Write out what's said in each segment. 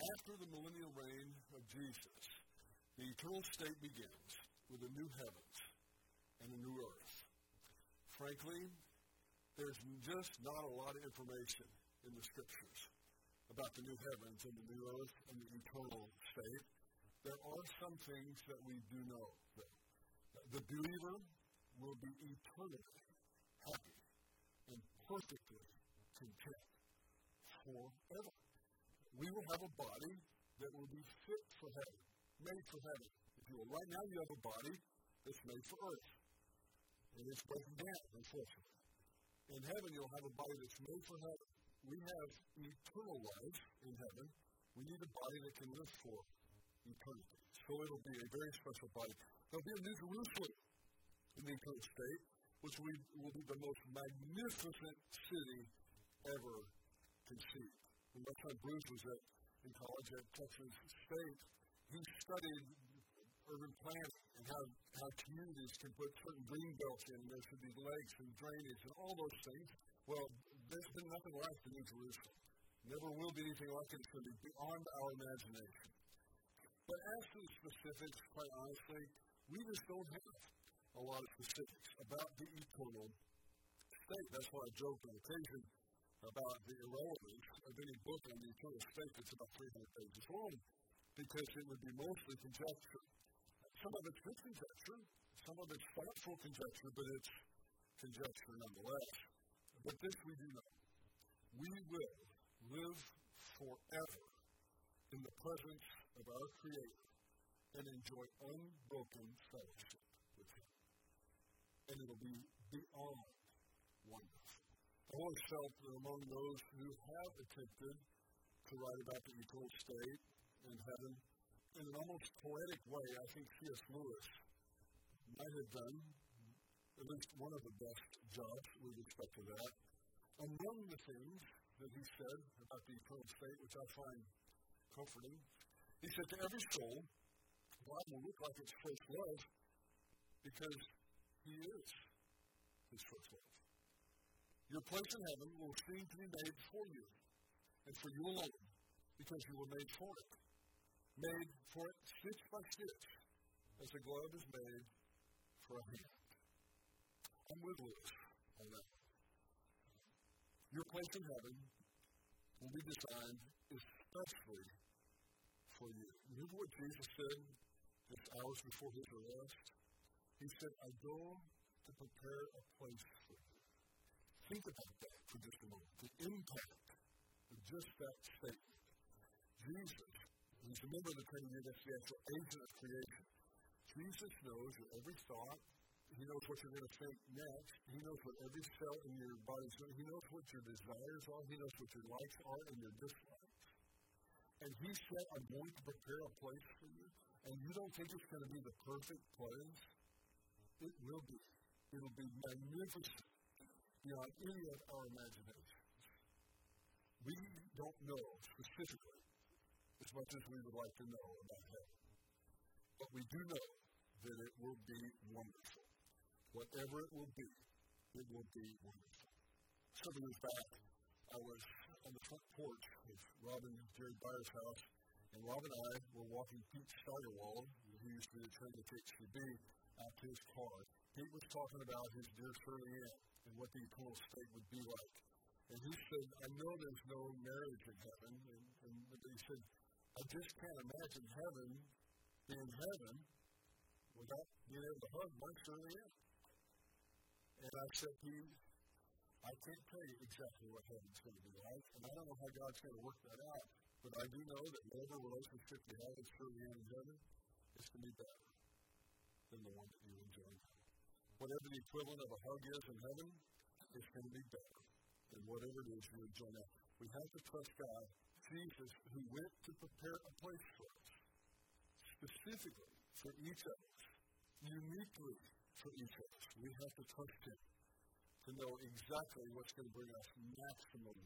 after the millennial reign of Jesus, the eternal state begins with a new heavens and a new earth. Frankly, there's just not a lot of information in the scriptures about the new heavens and the new earth and the eternal state. There are some things that we do know. The believer will be eternally happy and perfectly content forever. We will have a body that will be fit for heaven, made for heaven. If you will. Right now you have a body that's made for earth. And it's broken down, unfortunately. In heaven you'll have a body that's made for heaven. We have eternal life in heaven. We need a body that can live for eternity. So it'll be a very special body. There'll be a New Jerusalem in the eternal state, which we, will be the most magnificent city ever conceived. When my son Bruce was at, in college at Texas State, he studied urban planning and how, how communities can put certain green belts in. There should be lakes and drainage and all those things. Well, there's been nothing like the New Jerusalem. Never will be anything like it. It's going to be beyond our imagination. But as to the specifics, quite honestly, we just don't have a lot of specifics about the eternal state. That's why I joked on occasion about the irrelevance of any book on the eternal state that's about 300 pages long, because it would be mostly conjecture. Some of it's good conjecture, some of it's thoughtful conjecture, but it's conjecture nonetheless. But this we do know. We will live forever in the presence of our Creator and enjoy unbroken fellowship with Him. And it'll be beyond wonderful. I always felt that among those who have attempted to write about the eternal state and heaven, in an almost poetic way, I think C.S. Lewis might have done at least one of the best jobs with respect to that. Among the things that he said about the eternal state, which I find comforting, he said, To every soul, God will look like its first love because he is his first love. Your place in heaven will seem to be made for you and for you alone because you were made for it. Made for it stitch by stitch as a glove is made for a hand. I'm with Lewis on that. Your place in heaven will be designed especially for you. Remember what Jesus said just hours before his arrest? He said, I go to prepare a place. Think about that for just a moment. The impact of just that statement. Jesus, he's a member of the Trinity, that's the actual agent of creation. Jesus knows your every thought. He knows what you're going to think next. He knows what every cell in your body is doing. He knows what your desires are. He knows what your likes are and your dislikes. And he said, I'm going to prepare a place for you. And you don't think it's going to be the perfect place? It will be. It'll be magnificent beyond any of our imaginations. We don't know specifically as much as we would like to know about heaven. But we do know that it will be wonderful. Whatever it will be, it will be wonderful. Several years back, I was on the front porch of Rob and Jerry Byers' house, and Rob and I were walking Pete Steigerwald, who used to be the trainer at HCB, out to his car. Pete was talking about his dear Shirley Ann and what the eternal state would be like. And he said, I know there's no marriage in heaven. And, and he said, I just can't imagine heaven being heaven without being able to hug my Shirley Ann. And I said, Pete, I can't tell you exactly what heaven's going to be like, and I don't know how God's going to work that out, but I do know that whatever relationship you have with Shirley Ann in heaven, it's going to be better than the one that you. Whatever the equivalent of a hug is in heaven, it's going to be better than whatever it is you enjoy now. We have to trust God, Jesus, who went to prepare a place for us, specifically for each of us, uniquely for each of us. We have to trust Him to know exactly what's going to bring us maximum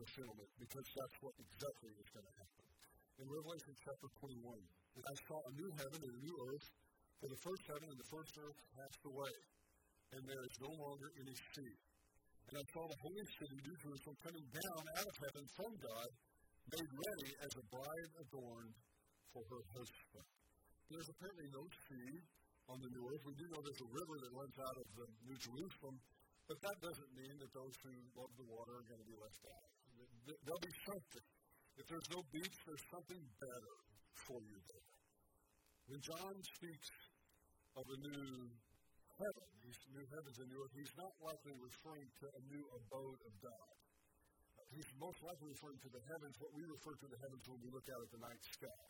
fulfillment because that's what exactly is going to happen. In Revelation chapter 21, I saw a new heaven and a new earth, for the first heaven and the first earth passed away, and there is no longer any sea. And I saw the holy city, New Jerusalem, coming down out of heaven from God, made ready as a bride adorned for her husband. There's apparently no sea on the new earth. We do know there's a river that runs out of the New Jerusalem, but that doesn't mean that those who love the water are going to be left out. There'll be something. If there's no beach, there's something better for you there. When John speaks of a new heaven, these new heavens and new earth, he's not likely referring to a new abode of God. Uh, he's most likely referring to the heavens, what we refer to the heavens when we look out at the night sky.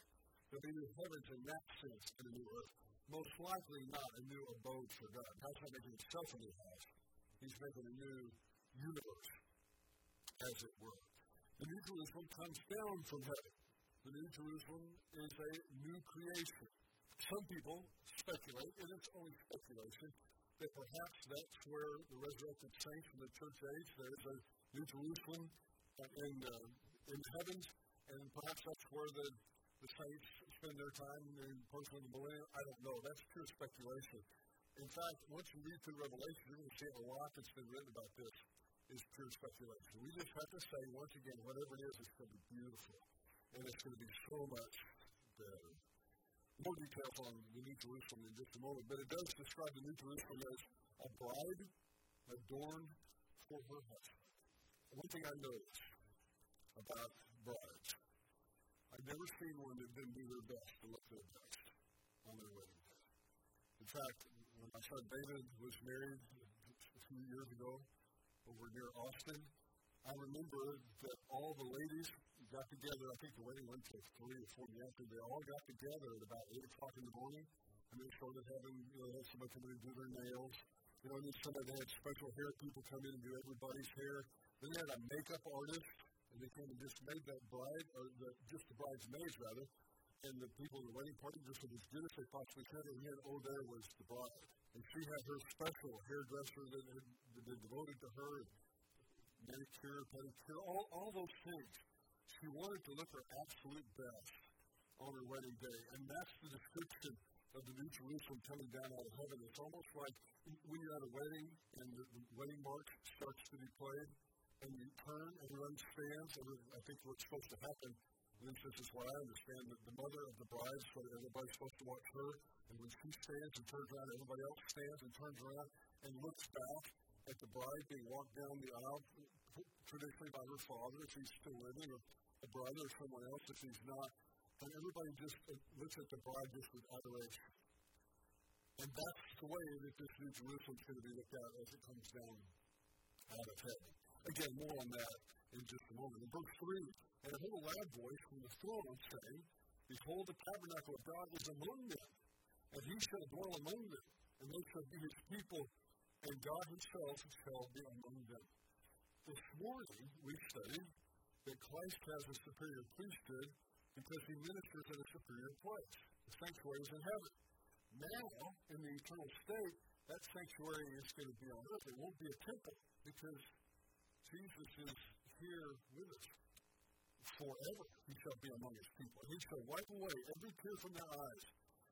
There'll be new heavens in that sense and a new earth. Most likely not a new abode for God. God's not making himself a new house. He's making a new universe, as it were. The New Jerusalem comes down from heaven. The New Jerusalem is a new creation. Some people speculate, and it's only speculation, that perhaps that's where the resurrected saints from the church age, there's a New Jerusalem in, uh, in the heavens, and perhaps that's where the, the saints spend their time in the millennium. I don't know. That's pure speculation. In fact, once you read through Revelation, you're going to see a lot that's been written about this is pure speculation. We just have to say, once again, whatever it is, it's going to be beautiful. And it's going to be so much better. More details on the New Jerusalem in just a moment, but it does describe the New Jerusalem as a bride adorned for her husband. One thing I noticed about brides, I've never seen one that didn't do their best to look their best on their wedding day. In fact, when my son David was married a few years ago over near Austin, I remember that all the ladies got together. I think the wedding went to three or four in the. They all got together at about eight o'clock in the morning, and they started having you know had somebody come in and do their nails. You know, and then somebody they had special hair people come in and do everybody's hair. Then they had a makeup artist, and they came and just made that bride, or the, just the bridesmaids rather, and the people in the wedding party just did as good as they possibly could. And then oh, there was the bride, and she had her special hairdresser that had, had devoted to her, And, manicure, pedicure, all, all those things. She wanted to look her absolute best on her wedding day, and that's the description of the New Jerusalem coming down out of heaven. It's almost like when you're at a wedding and the, wedding march starts to be played, and you turn, everyone stands, and I think what's supposed to happen, least this is what I understand, that the mother of the bride, so everybody's supposed to watch her, and when she stands and turns around, everybody else stands and turns around and looks back at the bride being walked down the aisle, traditionally by her father, if he's still living, or a brother or someone else, if he's not. And everybody just uh, looks at the bride just with adoration. And that's the way that this New Jerusalem is going to be looked at as it comes down out of heaven. Again, more on that in just a moment. In verse 3, and a loud voice from the throne saying, Behold, the tabernacle of God is among them, and he shall dwell among them, and they shall be his people, and God himself shall be among them. This morning we studied that Christ has a superior priesthood because he ministers in a superior place. The sanctuary is in heaven. Now, in the eternal state, that sanctuary is going to be on earth. It won't be a temple because Jesus is here with us forever. He shall be among his people. He shall wipe away every tear from their eyes.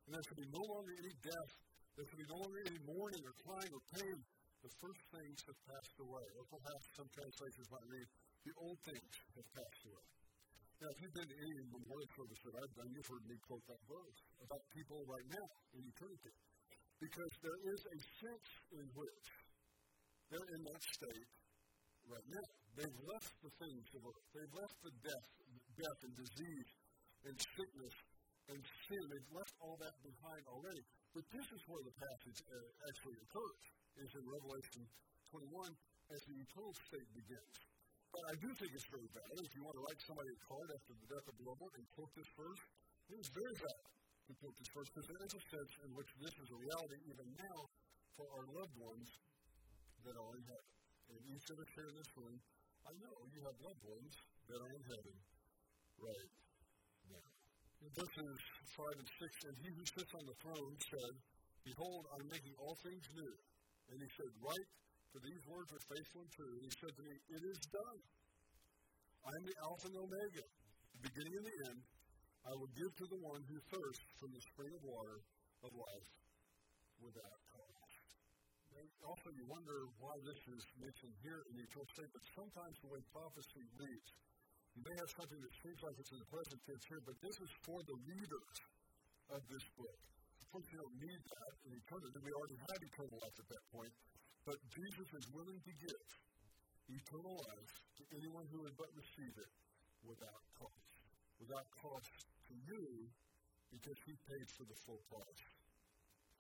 And there shall be no longer any death. There shall be no longer any mourning or crying or pain. The first things have passed away. Or perhaps some translations might read, the old things have passed away. Now, if you've been to any memorial service that I've done, you've heard me quote that verse about people right now in eternity. Because there is a sense in which they're in that state right now. They've left the things of earth. They've left the death, death and disease and sickness and sin. They've left all that behind already. But this is where the passage uh, actually occurs, is in Revelation 21 as the eternal state begins. But I do think it's very valid. If you want to write somebody a card after the death of Lord and quote this verse, it is very valid to quote this verse because there is a sense in which this is a reality even now for our loved ones that are in heaven. And each of us here in this room, I know you have loved ones that are in heaven right now. In verses 5 and 6, and he who sits on the throne said, Behold, I'm making all things new. And he said, Write for these words are faithful and true. And he said to me, It is done. I am the Alpha and Omega, the beginning and the end. I will give to the one who thirsts from the spring of water of life without cost. Also, you wonder why this is mentioned here in the eternal state, but sometimes the way prophecy reads, You may have something that seems like it's in the present tense here, but this is for the readers of this book. Of course, you don't need that in eternity. We already have eternal life at that point. But Jesus is willing to give eternal life to anyone who would but receive it without cost. Without cost to you, because he paid for the full price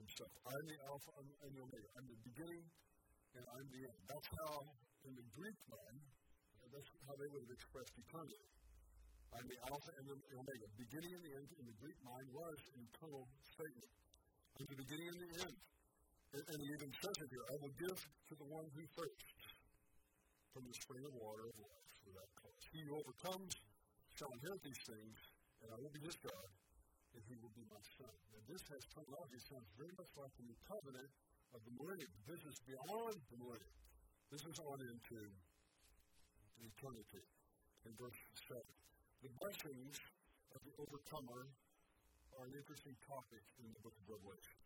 himself. I'm the Alpha and the Omega. I'm the beginning and I'm the end. That's how, in the Greek mind, that's how they would have expressed eternity. I'm the Alpha and the Omega. Beginning and the end in the Greek mind was an eternal statement. I'm the beginning and the end. And, and he even says it here I will give to the one who thirsts from the spring of water of life without cost. He who overcomes shall inherit these things, and I will be his God, and he will be my son. And this has terminology sounds very much like the new covenant of the millennium. This is beyond the millennium. This is on into eternity. In verse 7. The blessings of the overcomer are an interesting topic in the book of Revelation.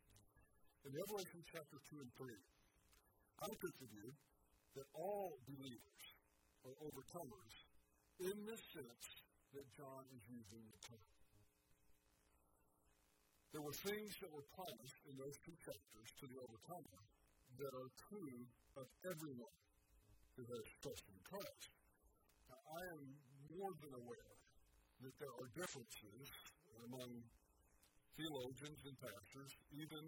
In Revelation chapter 2 and 3, I you that all believers are overcomers in the sense that John is using the term. There were things that were promised in those two chapters to the overcomer that are true of everyone who has trusted Christ. Now, I am more than aware that there are differences among theologians and pastors, even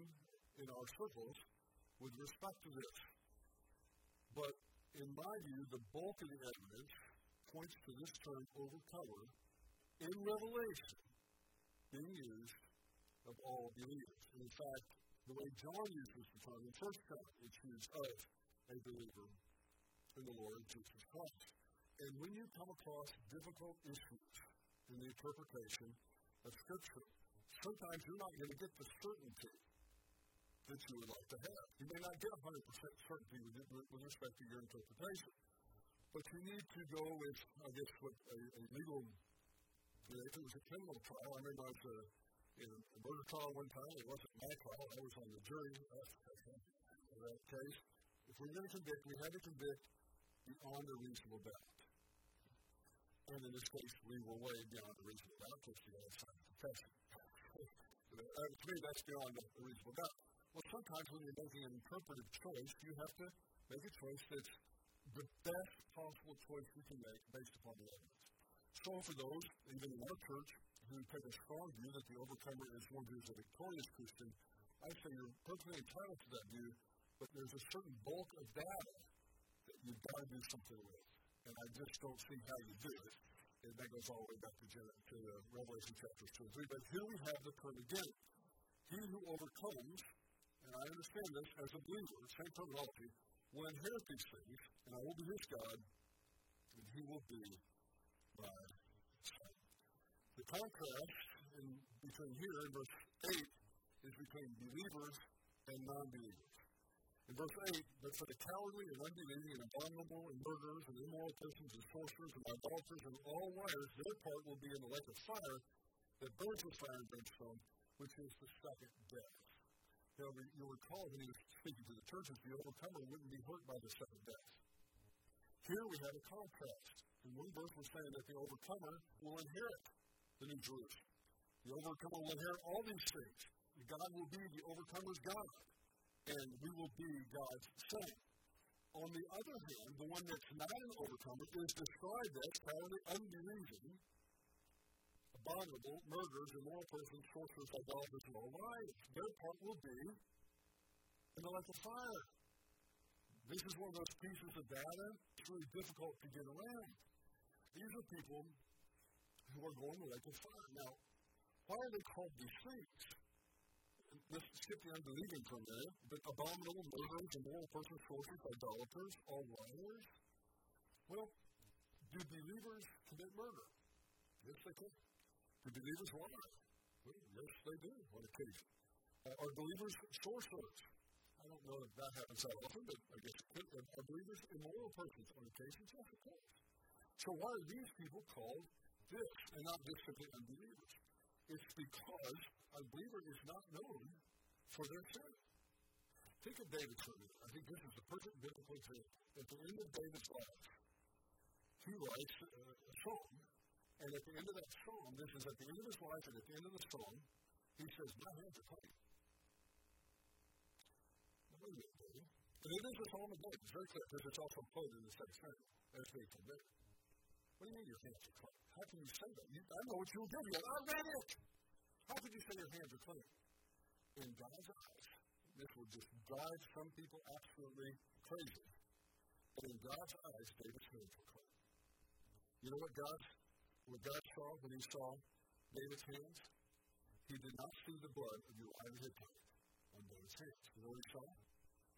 in our circles, with respect to this. But in my view, the bulk of the evidence points to this term overcomer in Revelation being used of all believers. And in fact, the way John uses the term in 1 John, it's used of a believer in the Lord Jesus Christ. And when you come across difficult issues in the interpretation of Scripture, sometimes you're not going to get the certainty that you would like to have. You may not get 100% certainty with, with respect to your interpretation. But you need to go with, I guess, what a, a legal, you know, if it was a criminal trial, I remember I was a, in a murder trial one time, it wasn't my trial, I was on the jury uh, uh, of that case. If we're going to convict, we had to convict beyond a reasonable doubt. And in this case, we were way beyond a reasonable doubt because we had a confession. uh, to me, that's beyond a reasonable doubt. Well, sometimes when you're making an interpretive choice, you have to make a choice that's the best possible choice you can make based upon the evidence. So for those, even in our church, who take a strong view that the overcomer is one who is a victorious Christian, I say you're perfectly entitled to that view, but there's a certain bulk of data that you've got to do something with. And I just don't see how you do it. And that goes all the way back to, to uh, Revelation chapters 2 and 3. But here we have the term again. He who overcomes, and I understand this as a believer, same terminology, will inherit these things, and I will be his God, and he will be my son. The contrast in, between here and verse 8 is between believers and non believers. In verse 8, but for the cowardly and unbelieving and abominable and murderers and immoral persons and sorcerers and idolaters and all liars, their part will be in the lake of fire that burns with fire and brimstone, which is the second death. Now, you'll recall when he was speaking to the churches, the overcomer wouldn't be hurt by the second death. Here we have a contrast. In one verse, we're saying that the overcomer will inherit the New Jerusalem. The overcomer will inherit all these things. God will be the overcomer's God and we will be God's son. On the other hand, the one that's not an overcomer is described as cowardly, unbelieving, abominable, murderers, immoral persons, sorcerers, idolaters, and all liars. Their part will be in the lake of fire. This is one of those pieces of data it's really difficult to get around. These are people who are going to the lake of fire. Now, why are they called these things? Let's skip the unbelieving from there, but abominable, murderers, immoral persons, sorcerers, idolaters, all liars. Well, do believers commit murder? Yes, they can. Do believers lie? Well, yes, they do on occasion. Uh, are believers sorcerers? I don't know if that happens that often, but I guess it could. Are believers immoral persons on occasion? Yes, of course. So why are these people called this and not just simply unbelievers? It's because a believer is not known for their sin. Think of David's sermon. I think this is the perfect biblical example. At the end of David's life, he writes uh, a, a song And at the end of that song, this is at the end of his life, and at the end of the song, he says, My hands are clean. And it is a psalm of David. It's very clear because it's also quoted in the second Samuel as being committed. What do you mean your hands are clean? How can you say that? You, I know what you'll give you. I read it. How could you say your hands are clean? In God's eyes, this will just drive some people absolutely crazy. But in God's eyes, David's hands were clean. You know what God, what God saw when he saw David's hands? He did not see the blood of Uriah the Hittite on David's hands. You know what he saw?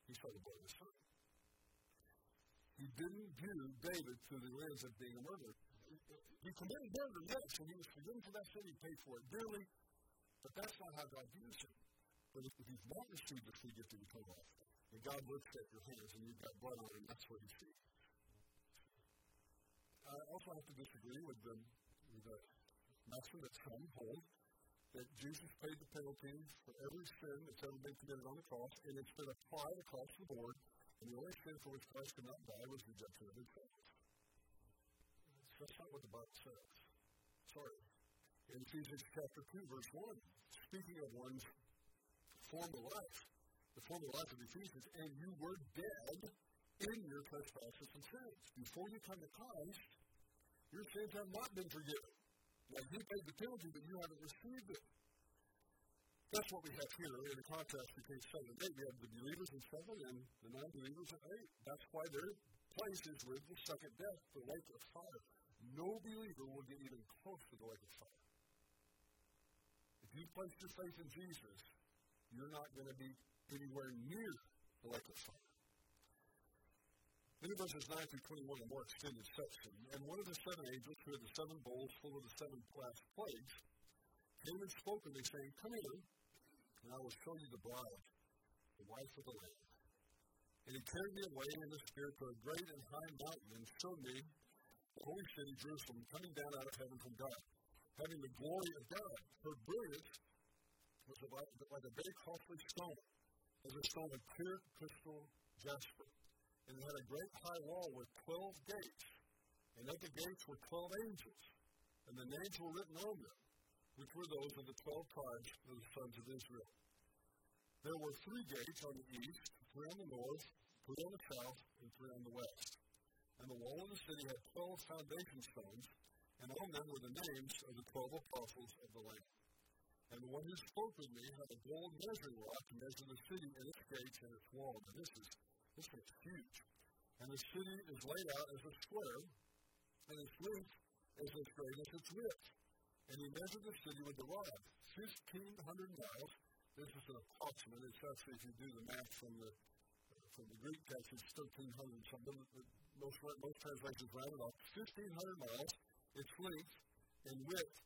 He saw the blood of his son. He didn't view David through the lens of being a murderer. He committed murder, yes, and he was forgiven for that sin. He paid for it dearly. But that's not how God views him. But if, he's not received the free gift of eternal life, and God looks at your hands and you've got blood on them, that's what he sees. I also have to disagree with the, with the master that some hold that Jesus paid the penalty for every sin that's ever been committed on the cross, and it's been applied across the board, the only sin for which Christ could not die was rejection of himself. That's not what the Bible says. Sorry. In Ephesians chapter 2, verse 1, speaking of one's former life, the former life of Ephesians, and you were dead in your trespasses and sins. Before you come to Christ, your sins have not been forgiven. Now, you paid the penalty, but you haven't received it. That's what we have here in the contrast between 7 and 8. We have the believers in 7 and the non believers in 8. That's why their place is with the second death, the lake of fire. No believer will get even close to the lake of fire. If you place your faith in Jesus, you're not going to be anywhere near the lake of fire. Then in verses 9 through 21, a more extended section. And one of the seven angels who had the seven bowls full of the seven plagues came and spoke to me, saying, Come in, and I will show you the bride, the wife of the Lamb. And he carried me away in the Spirit to a great and high mountain and showed me the holy city, Jerusalem, coming down out of heaven from God, having the glory of God. Her brilliance was like, like a very costly stone, as a stone of clear crystal jasper. And it had a great high wall with twelve gates, and at the gates were twelve angels, and the names were written on them, which were those of the twelve tribes of the sons of Israel. There were three gates on the east, three on the north, three on the south, and three on the west. And the wall of the city had twelve foundation stones, and on them were the names of the twelve apostles of the Lamb. And the one who spoke with me had a gold measuring rod to measure the city and its gates and its walls. And this is this is huge. And the city is laid out as a square, and its length is as great as its width. And he measured the city with the rod, fifteen hundred miles. This is an approximate. It's actually, if you do the math from the uh, from the Greek text, it's thirteen hundred something. Most most translations round it off. Fifteen hundred miles. Its length and width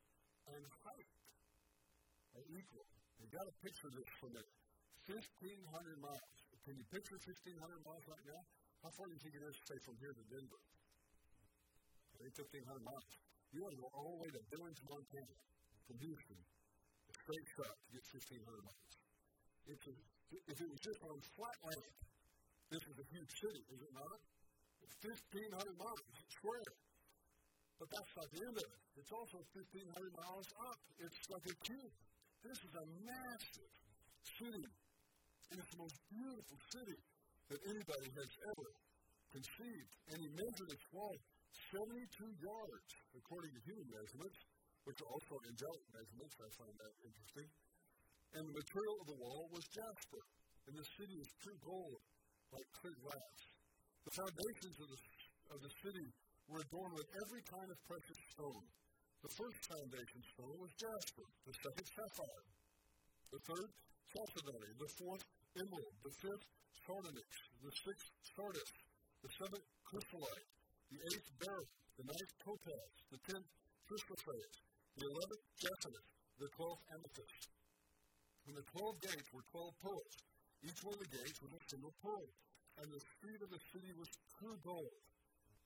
and height are equal. You got to picture this for me. 1,500 miles. Can you picture 1,500 miles right now? How far do you think it is, say, from here to Denver? 1,500 miles. You want to go all the way to Billings, Montana, from Houston, a straight shot to get 1,500 miles. It's if it was just on flat land, this is a huge city, is it not? It's 1,500 miles square. But that's not the end of it. It's also 1,500 miles up. It's like a cube. This is a massive city. And it's the most beautiful city that anybody has ever conceived. And he measured its wall 72 yards, according to human measurements, which are also angelic measurements. I find that interesting. And the material of the wall was jasper, and the city was pure gold, like clear glass. The foundations of the, of the city were adorned with every kind of precious stone. The first foundation stone was jasper, the second sapphire, the third chalcedony, the fourth emerald, the fifth sardonyx, the sixth sardis, the seventh chrysolite, the eighth beryl, the ninth topaz, the tenth chrysoprase, the eleventh jacinth, the twelfth amethyst. And the twelve gates were twelve pearls. Each one of the gates was a single pearl. And the street of the city was pure gold,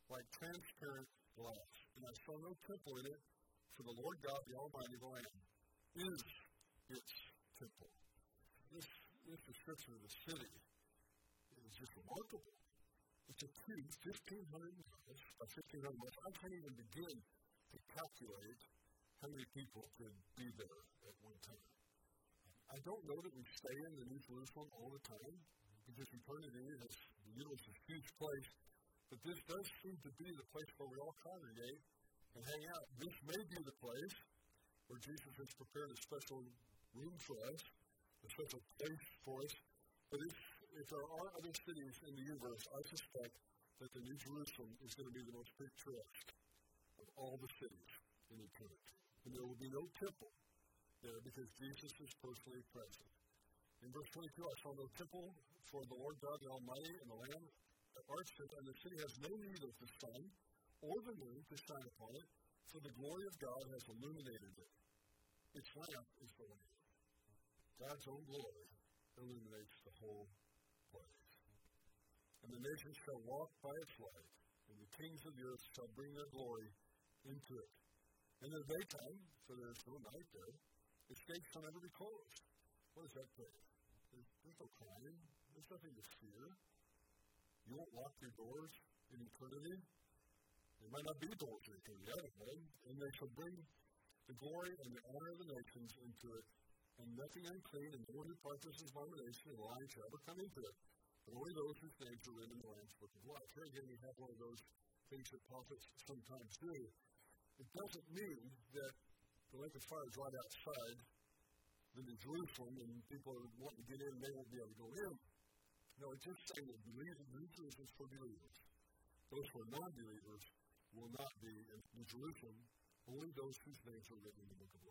like transparent glass. And I saw no temple in it, for the Lord God, the Almighty, the Lamb, is its temple. This, this description of the city is just remarkable. It's a huge 1,500 miles, uh, 1,500 miles. I can't even begin to calculate how many people could be there at one time. I don't know that we stay in the New Jerusalem all the time because eternity is, you know, it's a huge place. But this does seem to be the place where we all congregate and hang out. This may be the place where Jesus has prepared a special room for us, a special place for us. But if, if there are other cities in the universe, I suspect that the New Jerusalem is going to be the most picturesque of all the cities in the eternity. And there will be no temple there because Jesus is personally present. In verse 22, I saw no temple for the Lord God the Almighty and the Lamb archfit, and the city has no need of the sun or the moon to shine upon it, for the glory of God has illuminated it. Its lamp is the Lamb. God's own glory illuminates the whole place. And the nations shall walk by its light, and the kings of the earth shall bring their glory into it. In the daytime, for there is no night there, its gates shall never be closed. What is that mean? There's, there's no crime. There's nothing to fear. You won't lock your doors in eternity. There might not be doors in eternity, I don't know. And they shall bring the glory and the honor of the nations into it, and nothing unclean, and no who practices abomination and lying shall ever come into it. But only those whose names are written in the Lamb's book of life. Here again, we have one of those things that prophets sometimes do. It doesn't mean that the lake of fire is right outside the New Jerusalem, and people are wanting to get in, and they won't be able to go in. No, it's just saying that believers, New Jerusalem is for believers. Those who are non-believers will not be in New Jerusalem. Only those whose names are written in the book of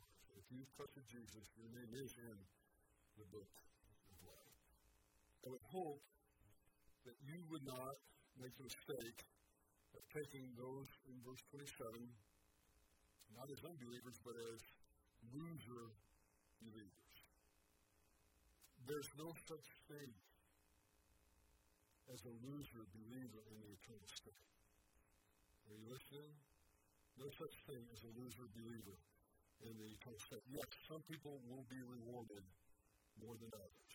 you've trusted Jesus, your name is in the book of life. I would hope that you would not make the mistake of taking those in verse 27, not as unbelievers, but as loser believers. There's no such thing as a loser believer in the eternal state. Are you listening? No such thing as a loser believer in the eternal state. Yes, some people will be rewarded more than others.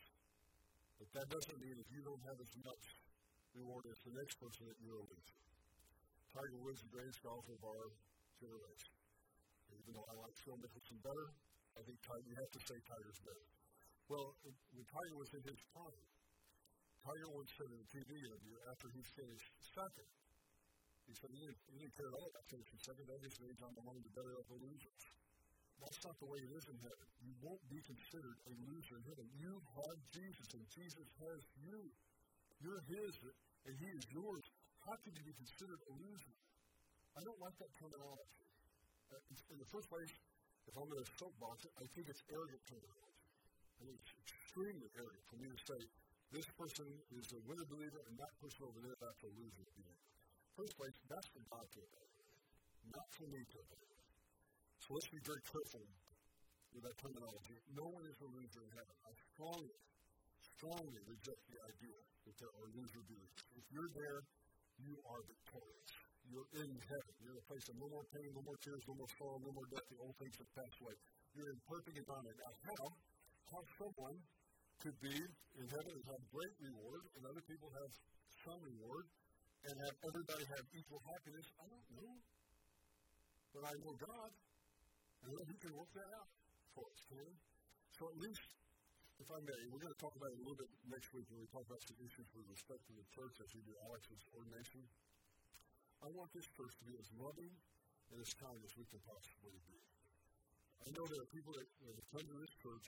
But that doesn't mean if you don't have as much reward as the next person that you're loser. Tiger Woods, the greatest golfer of our generation. Even though I like Phil Mickelson better, I think Tiger, you have to say Tiger's better. Well, when Tiger was in his prime, Tiger once said in a TV interview after he finished second, he said, he didn't, he didn't care at all about finishing second. That just means I'm among the better of the losers. That's not the way it is in heaven. You won't be considered a loser in heaven. You have Jesus, and Jesus has you. You're His, and He is yours. How can you be considered a loser? I don't like that terminology. Uh, in the first place, if I'm going to soapbox it, I think it's arrogant terminology. I think it's extremely arrogant for me to say, this person is a winner believer, and that person over there, that's a loser believer. First place, that's for God to not for me to evaluate. So let's be very careful with that terminology. No one is a loser in heaven. I strongly, strongly reject the idea that there are loser believers. If you're there, you are victorious. You're in heaven. You're in a place of no more pain, no more tears, no more sorrow, no more death. The old things have passed away. You're in perfect environment. Now, how, how someone could be in heaven and have great reward, and other people have some reward, and have everybody have equal happiness. I don't know. But I know God. And know He can work that out for us, can? So at least, if I may, we're going to talk about it a little bit next week when we talk about some issues with respect to the church as we do Alex's ordination. I want this church to be as loving and as kind as we can possibly be. I know there are people that, that have come to this church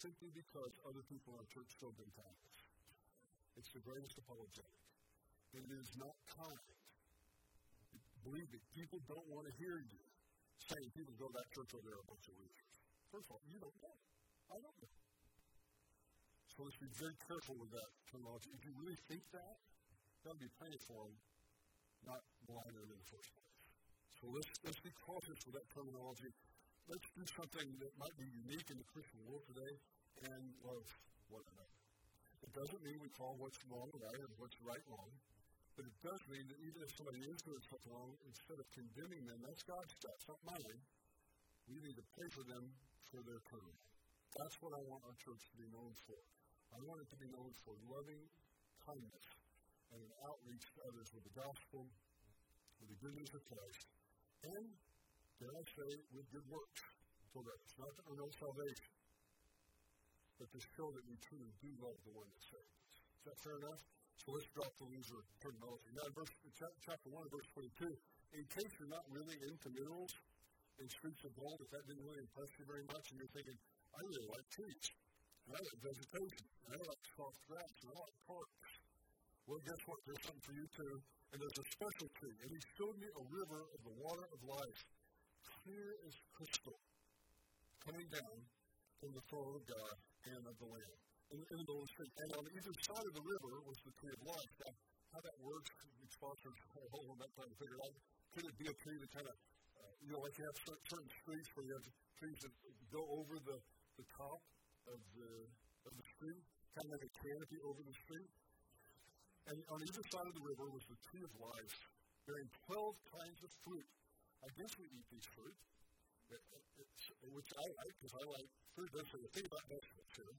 simply because other people in our church showed them kindness. It's the greatest apologetic. And it is not kind. Believe me, people don't want to hear you saying people go to that church over there a bunch of losers. First of all, you don't know. I don't know. So let's be very careful with that terminology. If you really think that, that'll be praying for them, not them in the first place. So let's, let's be cautious with that terminology let's do something that might be unique in the Christian world today and love one another. It doesn't mean we call what's wrong right and what's right wrong, but it does mean that even if somebody is doing something wrong, instead of condemning them, that's God's stuff, not mine, we need to pray for them for their courage. That's what I want our church to be known for. I want it to be known for loving kindness and an outreach to others with the gospel, with the good news of Christ, and Did I say with good works for others? Not to earn salvation, but to show that we truly do love the one that saved us. Is that fair enough? So let's drop the loser terminology. Now, in verse, chapter 1, verse 22, in case you're not really into minerals and streets of gold, if that didn't really impress you very much, and you're thinking, I really like trees, and I like vegetation, and I like soft grass, and I like parks. Well, guess what? There's something for you too. And there's a special tree. And he showed me a river of the water of life, clear as crystal, coming down from the throne of God and of the Lamb. In, in the Lord's. And on either side of the river was the tree of life. Now, how that works, the sponsors are whole on that trying to figure it out. Could it be a tree that kind of, uh, you know, like you have certain trees where you have trees that go over the, the top of the, of the street, kind of like a canopy over the street? And on either side of the river was the tree of life, bearing 12 kinds of fruit. I guess we eat these fruit, which I like because I like fruit. Say the thing about vegetables too,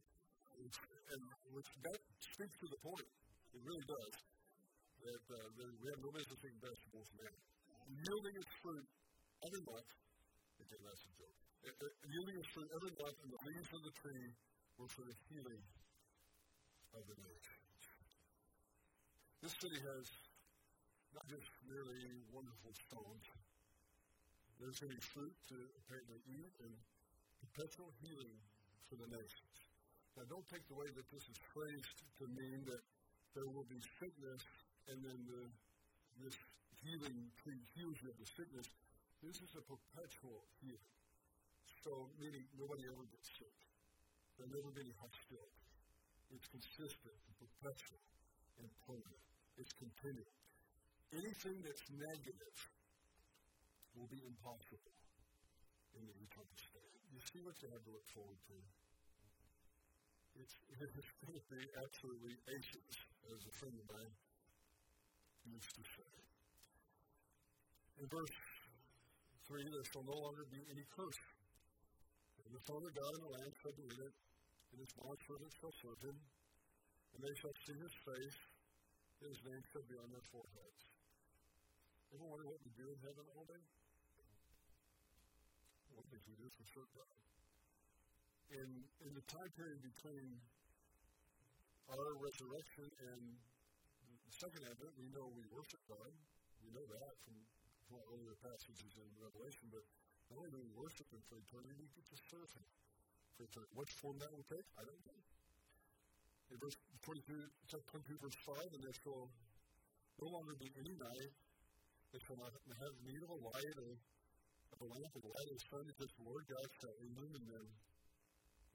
and which that speaks to the point. It really does that, uh, we have no business eating vegetables now. Yielding its fruit every month. Again, that's a joke. Uh, uh, yielding its fruit every month, and the leaves of the tree were for the healing of the nation. This city has not just merely wonderful stones. There's going to be fruit to apparently eat and perpetual healing for the nations. Now, don't take the way that this is phrased to mean that there will be sickness and then the, this healing you of the sickness. This is a perpetual healing. So, meaning nobody ever gets sick. There'll never be any hostility. It's consistent and perpetual and permanent. It's continuing. Anything that's negative will be impossible in the eternal state. You see what you have to look forward to. It's, it's going to be absolutely aces, as a friend of mine used to say. In verse 3, there shall no longer be any curse. And the of God and the Lamb shall be in it, and his bondservants shall serve him, and they shall see his face, and his name shall be on their foreheads. Ever wonder what we do in heaven all day? One things we do is we serve God. In, in the time period between our resurrection and the second advent, we know we worship God. We know that from, from earlier passages in Revelation, but not only do we worship Him for eternity, we get to serve Him for eternity. What form that will take, I don't know. In verse 22, chapter 22, verse 5, and there shall no longer be any night. They shall not have need of a light or of a lamp or light of the sun, because the Lord God shall illumine them,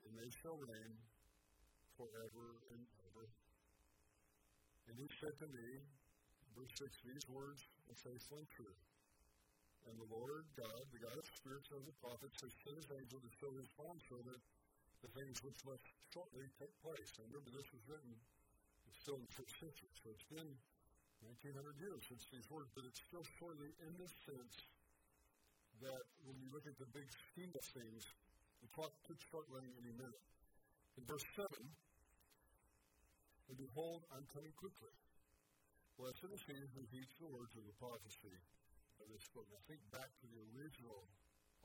and they shall reign forever and ever. And he said to me, verse 6, these words are faithful and true. And the Lord God, the God of spirits and the prophets, has sent his angel to show his bondservant the things which must shortly take place. And remember, this was written it's still in the first century, so it's been 1900 years since these words, but it's still shortly in the sense that when you look at the big scheme of things, the clock could start running any minute. In verse 7, and behold, I'm coming quickly. Blessed is he who heeds the words of the prophecy of this book. Now think back to the original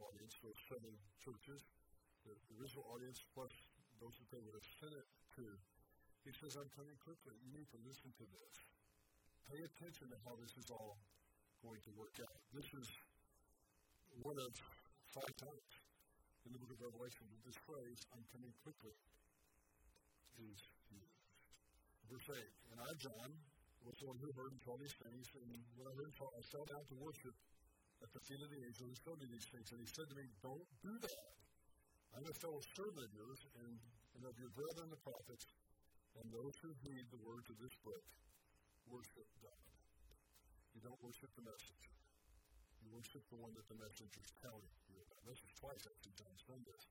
audience, those seven churches the, the original audience plus those that they would have sent it to. He says, I'm coming quickly. You need to listen to this. Pay attention to how this is all going to work out. This is one of five times in the book of Revelation that this phrase, I'm coming quickly, is. Verse 8, And I, John, was the one who heard and saw these things, and when I heard and saw, I fell down to worship at the feet of the angel who showed me these things. And he said to me, Don't do that. I'm a fellow servant of yours and, and of your brethren the prophets, and those who heed the words of this book worship God. You don't worship the messenger. You worship the one that the messenger is telling you. This is twice actually John's done this.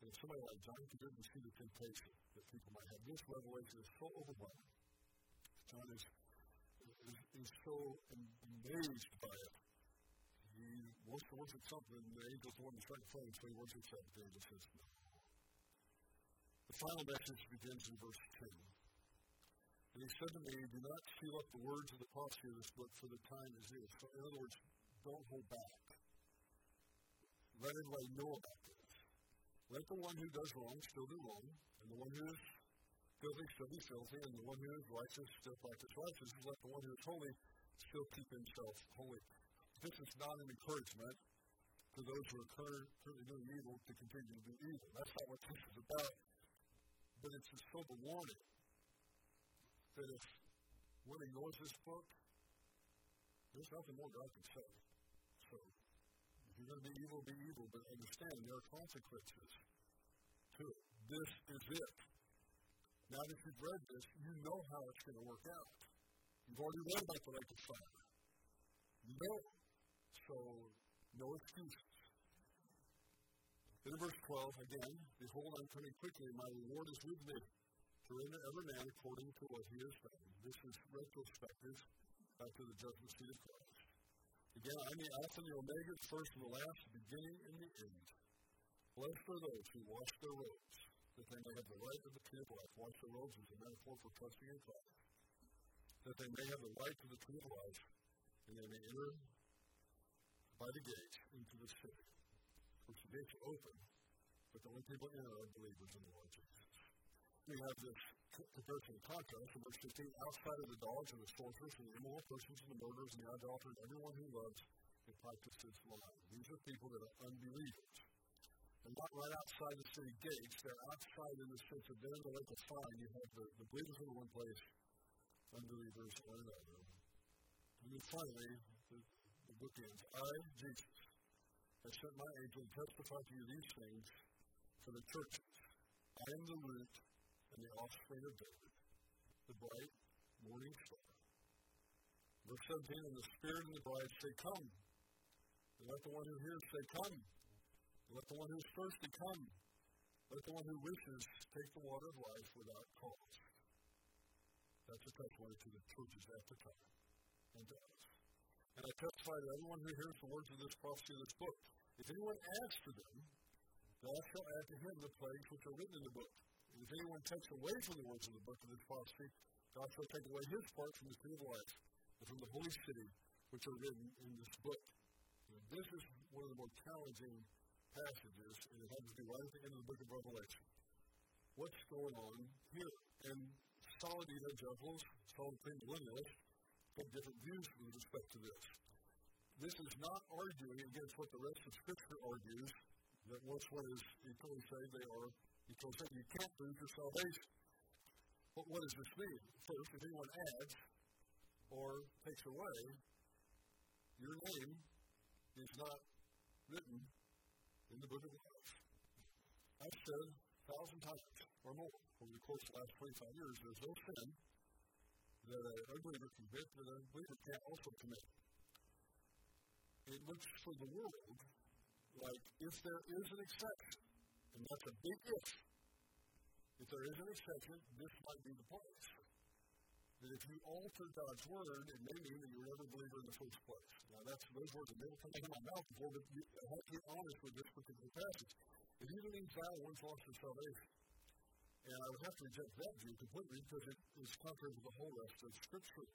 And if somebody like John could to see the temptation that people might have, this revelation is so overwhelming. John is, is, is so amazed by it he wants to worship something, the angel's the one to strike flame, so he worships that. The angel says no. The final message begins in verse 10. And he said to me, Do not seal up the words of the prophecy of this book, for the time is near. So, in other words, don't hold back. Let everybody know about this. Let the one who does wrong still do wrong, and the one who is filthy still be filthy, and the one who is righteous still practice righteousness. Let the one who is holy still keep himself holy. This is not an encouragement for those who are currently doing evil to continue to do evil. That's not what this is about. But it's a sober warning that if one ignores this book, there's nothing more God can say. So, going to be evil, be evil, but understand there are consequences to it. This is it. Now that you've read this, you know how it's going to work out. You've already read about the lake of fire. You know. So, no excuses. Then In verse 12, again, Behold, I'm coming quickly, my reward is with me, to render every man according to what he has done. This is retrospective back to the judgment seat of Christ. Again, I'm the Alpha and the Omega, first and the last, the beginning and the end. Blessed are those who wash their robes, that they may have the right of the tree of life. Wash their robes is a metaphor for trusting in Christ. That they may have the right to the tree of life, and they may enter by the gate into the city, which the gates are open, but the only people in are believers in the Lord Jesus. We have this comparison and contrast in verse 15, outside of the dogs and the sorcerers and the immoral persons and the murderers and the idolaters, everyone who loves and practices lying. These are people that are unbelievers. They're not right outside the city gates. They're outside in the sense of they're in the lake of fire. You have the, the believers in one place, unbelievers in another. And then finally, the, the book ends. I, Jesus, have sent my angel to testify to you these things for the churches. I am the root and the offspring of David, the bright morning star. Verse 17, and the Spirit and the bride say, Come. And let the one who hears say, Come. And let the one who is thirsty come. Let the one who wishes take the water of life without cost. That's a testimony to the churches at the time and to us. And I testify to everyone who hears the words of this prophecy of this book. If anyone asks for them, thou shall add to him the plagues which are written in the book. If anyone takes away from the words of the book of this prophecy, God shall take away his part from the tree of life and from the holy city which are written in this book. This is one of the more challenging passages, and it has to do right at the end of the book of Revelation. What's going on here? And solid evangelicals, solid premillennialists, have different views with respect to this. This is not arguing against what the rest of Scripture argues, that once one is eternally saved, they are eternally saved. You can't lose your salvation. But what does this mean? First, if anyone adds or takes away, your name is not written in the book of life. I've said a thousand times or more over the course of the last 25 years, there's no sin that an unbeliever commit that a believer can't also commit. It looks for the world like if there is an exception, and that's a big if, if there is an exception, this might be the place. That if you alter God's word, it may mean that you're never a believer in the first place. Now, that's those words have never come out of my mouth before, but you have to be honest with this particular passage. If you believe that one's lost their salvation, and I would have to reject that view completely because it is contrary to the whole rest of Scripture.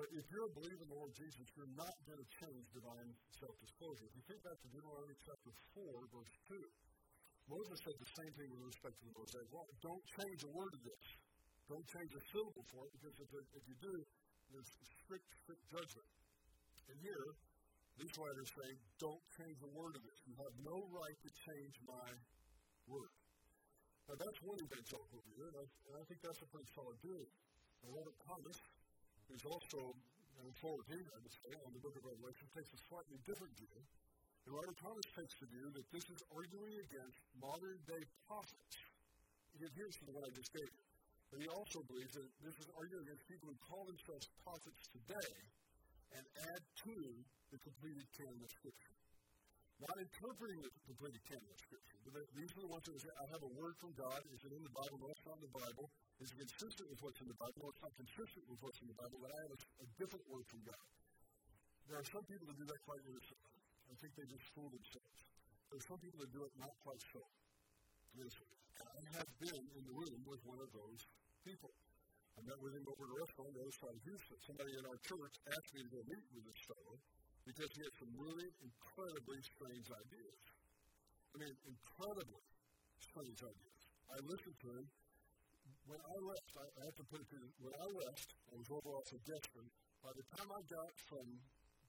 But if you're a believer in the Lord Jesus, you're not going to change divine self-disclosure. If you think back to Deuteronomy chapter 4, verse 2, Moses said the same thing with respect to the Mosaic Law. Don't change a word of this. Don't change a syllable for it, because if, if you do, there's strict, strict judgment. And here, these writers say, don't change a word of it. You have no right to change my word. Now, that's one evangelical view, and I, and I think that's a pretty solid view. Now, Robert Thomas, who's also an authority, I would say, on the book of Revelation, takes a slightly different view. And Robert Thomas takes the view that this is arguing against modern day prophets. He adheres to one I just gave you. But he also believes that this is arguing against people who call themselves prophets today and add to the completed canon of Scripture. Not interpreting the completed canon of Scripture. But these are the ones that say, I have a word from God. Is it in the Bible? No, it's not in the Bible. Is it consistent with what's in the Bible? No, it's not consistent with what's in the Bible. But I have a, a different word from God. There are some people that do that quite innocently. I think they just fool themselves. There are some people that do it not quite so. I have been in the room with one of those people. I met with him over at a restaurant on the other side of Houston. Somebody in our church asked me to go meet with this fellow because he had some really incredibly strange ideas. I mean, incredibly strange ideas. I listened to him. When I left, I, I have to put it to you, when I left, I was over off of Gessner. By the time I got from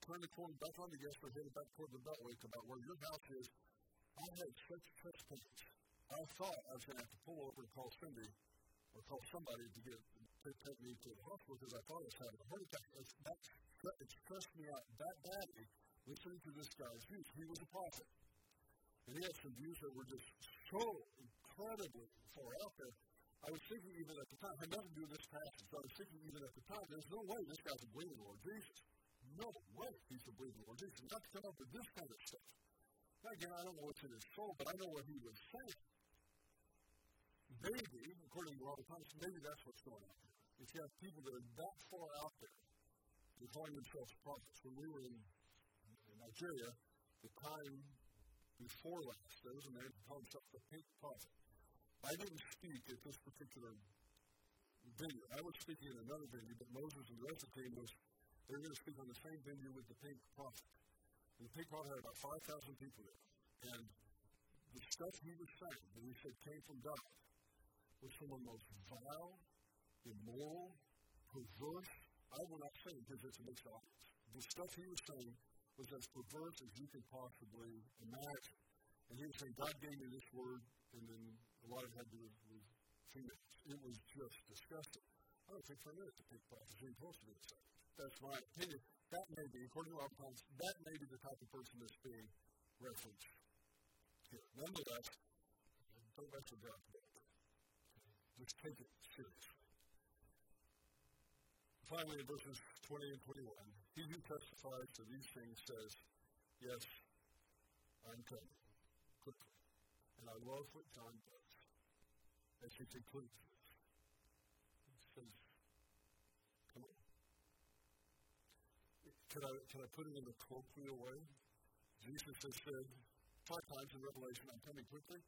turn the corner back on the Gessner, headed back toward the Beltway to about where your house is, I had such chest pains. I thought I was going to have to pull over and call Cindy or call somebody to get to take me to the hospital because I thought I was having a heart attack. That, that, it stressed me out that badly listening to this guy's views. He was a prophet. And he had some views that were just so incredibly far out there. I was thinking even at the time, had nothing to do with this passage, but I was thinking even at the time, there's no way this guy's a believer Lord Jesus. No way a believer in the Lord Jesus. Not to come up with this kind of stuff. Now, again, I don't know what's in his soul, but I know what he was saying. Maybe, according to Robert Thomas, maybe that's what's going on. If you have people that are that far out there, they're calling themselves prophets. When we were in, in Nigeria, the time before last, there was a man who called himself the Pink Prophet. I didn't speak at this particular venue. I was speaking in another venue, but Moses and the rest of the team was, were going to speak on the same venue with the Pink Prophet. And the Pink Prophet had about 5,000 people there. And the stuff he was saying, that he said came from God, was some of the most vile, immoral, perverse. I will not say because it's a mixed audience. The stuff he was saying was as perverse as you could possibly imagine. And he was saying, God gave me this word, and then a lot of it had to do with females. It was just disgusting. I don't think for a minute the pink prophet is supposed to be the. That's my opinion. That may be, according to our plans, that may be the type of person that's being referenced here. Nonetheless, don't mess with God's book. Just take it seriously. Finally, in verses 20 and 21, he who testifies to these things says, Yes, I'm coming quickly. And I love what John does as he concludes this. He says, Come on. Can I, can I put it in a colloquial way? Jesus has said five times in Revelation, I'm coming quickly.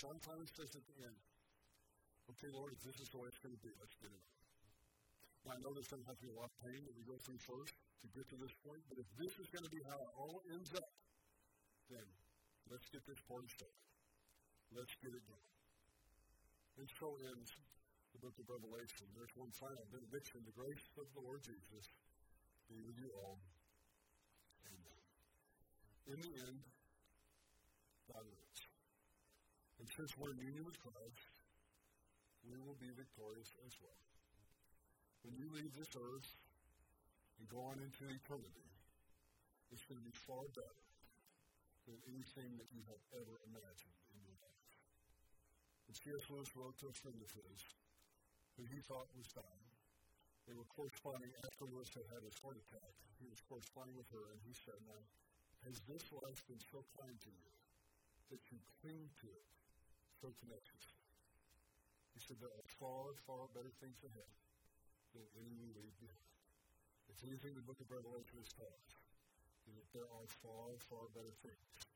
John finally says at the end, Okay, Lord, if this is the way it's going to be, let's get it. Now, I know there's going to have to be a lot of pain that we go through first to get to this point, but if this is going to be how it all ends up, then let's get this party started. Let's get it done. And so ends the book of Revelation. There's one final benediction. The grace of the Lord Jesus be with you all. Amen. In the end, God lives. And since we're in union with Christ, we will be victorious as well. When you leave this earth and go on into eternity, it's going to be far better than anything that you have ever imagined in your life. And C.S. Lewis wrote to a friend of his who he thought was dying. They were corresponding after Lewis had had his heart attack. He was corresponding with her, and he said, Now, has this life been so kind to you that you cling to it so tenaciously? He said, There are far, far better things ahead than any we leave behind. If anything the book of Revelation has taught us, that there are far, far better things